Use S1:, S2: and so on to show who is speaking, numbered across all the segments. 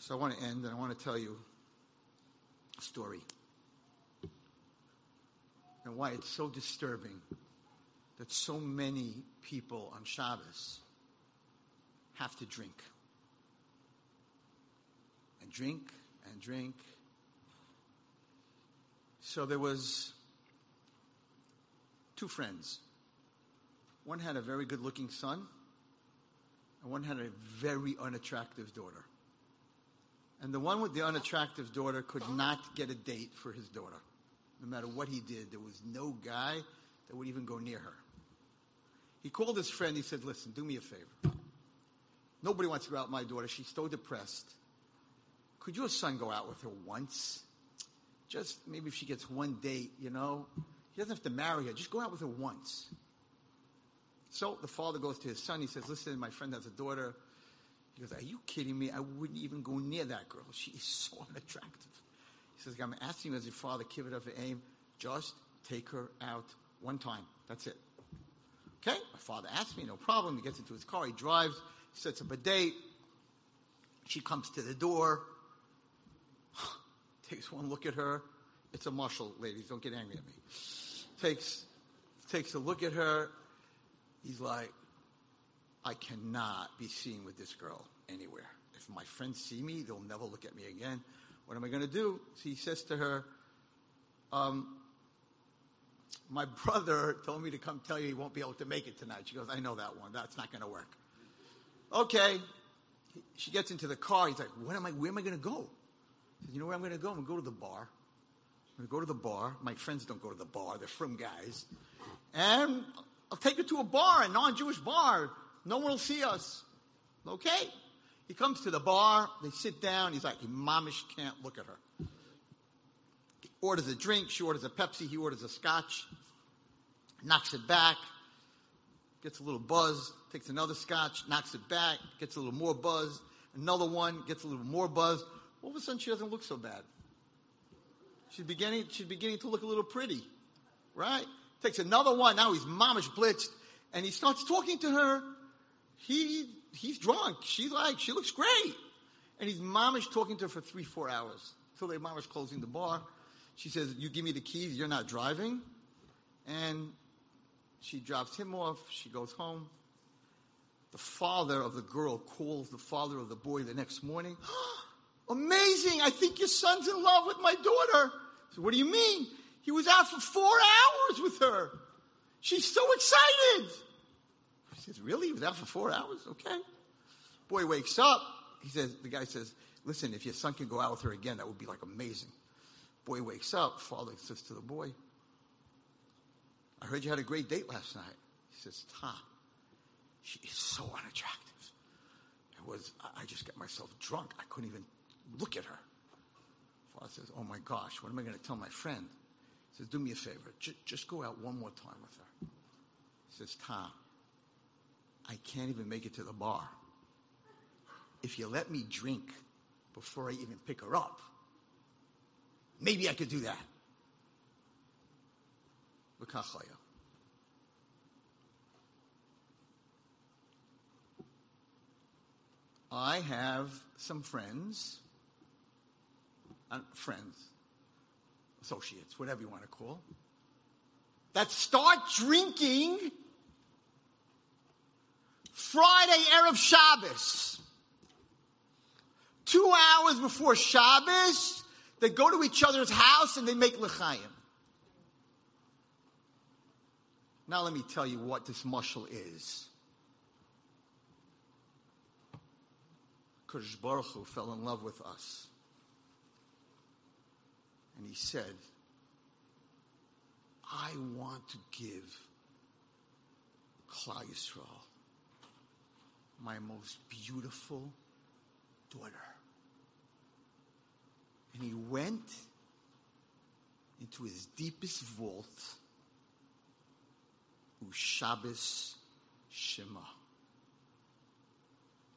S1: So I want to end and I want to tell you a story and why it's so disturbing that so many people on Shabbos have to drink. And drink and drink. So there was two friends. One had a very good looking son, and one had a very unattractive daughter. And the one with the unattractive daughter could not get a date for his daughter. No matter what he did, there was no guy that would even go near her. He called his friend. He said, Listen, do me a favor. Nobody wants to go out with my daughter. She's so depressed. Could your son go out with her once? Just maybe if she gets one date, you know? He doesn't have to marry her. Just go out with her once. So the father goes to his son. He says, Listen, my friend has a daughter. He goes, Are you kidding me? I wouldn't even go near that girl. She is so unattractive. He says, I'm asking you as your father, up for aim. Just take her out one time. That's it. Okay? My father asked me, no problem. He gets into his car, he drives, sets up a date. She comes to the door, takes one look at her. It's a mushal, ladies. Don't get angry at me. Takes, takes a look at her. He's like, I cannot be seen with this girl anywhere. If my friends see me, they'll never look at me again. What am I going to do? So he says to her, um, my brother told me to come tell you he won't be able to make it tonight. She goes, I know that one. That's not going to work. Okay. She gets into the car. He's like, what am I, where am I going to go? Says, you know where I'm going to go? I'm going to go to the bar. I'm going to go to the bar. My friends don't go to the bar. They're frum guys. And I'll take her to a bar, a non-Jewish bar. No one will see us. Okay. He comes to the bar. They sit down. He's like, momish can't look at her He orders a drink, she orders a Pepsi, he orders a scotch, knocks it back, gets a little buzz, takes another scotch, knocks it back, gets a little more buzz, another one, gets a little more buzz. All of a sudden, she doesn't look so bad. She's beginning, she's beginning to look a little pretty, right? Takes another one, now he's momish blitzed, and he starts talking to her. He, he's drunk. She's like, she looks great. And he's momish talking to her for three, four hours. Till they momish closing the bar. She says, You give me the keys, you're not driving. And she drops him off. She goes home. The father of the girl calls the father of the boy the next morning. Amazing! I think your son's in love with my daughter. So, what do you mean? He was out for four hours with her. She's so excited. Says, Really? He was out for four hours? Okay. Boy wakes up. He says, The guy says, Listen, if your son could go out with her again, that would be like amazing. Boy wakes up, father says to the boy, I heard you had a great date last night. He says, Tom, she is so unattractive. It was, I just got myself drunk. I couldn't even look at her. Father says, Oh my gosh, what am I going to tell my friend? He says, Do me a favor. J- just go out one more time with her. He says, Tom, I can't even make it to the bar. If you let me drink before I even pick her up, Maybe I could do that. I have some friends, uh, friends, associates, whatever you want to call, that start drinking Friday Erev Shabbos. Two hours before Shabbos, they go to each other's house and they make l'chaim. Now let me tell you what this mushal is. Kadosh Baruch Hu fell in love with us. And he said, I want to give Klal Yisrael my most beautiful daughter. And he went into his deepest vault, Ushabis Shema.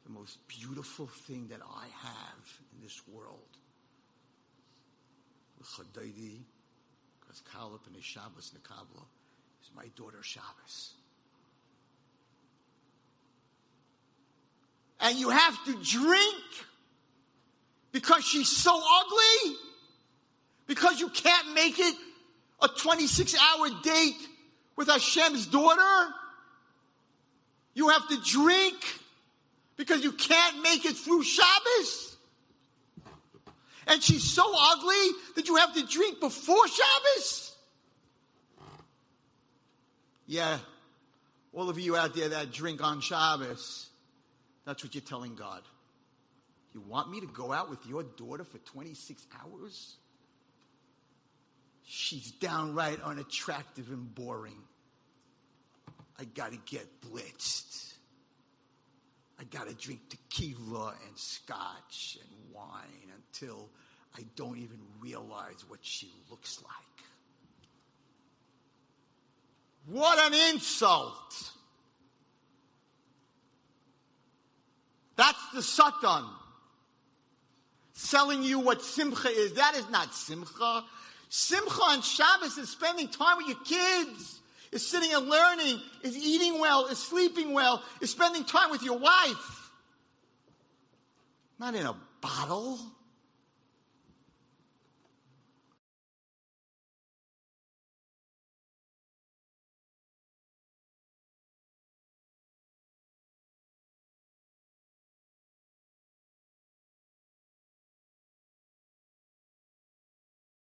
S1: The most beautiful thing that I have in this world. Because Kalip and Shabbos Nakabla is my daughter Shabbos. And you have to drink Because she's so ugly? Because you can't make it a 26 hour date with Hashem's daughter? You have to drink because you can't make it through Shabbos? And she's so ugly that you have to drink before Shabbos? Yeah, all of you out there that drink on Shabbos, that's what you're telling God. You want me to go out with your daughter for 26 hours? She's downright unattractive and boring. I gotta get blitzed. I gotta drink tequila and scotch and wine until I don't even realize what she looks like. What an insult! That's the Satan selling you what simcha is. That is not simcha. Simcha on Shabbos is spending time with your kids, is sitting and learning, is eating well, is sleeping well, is spending time with your wife. Not in a bottle.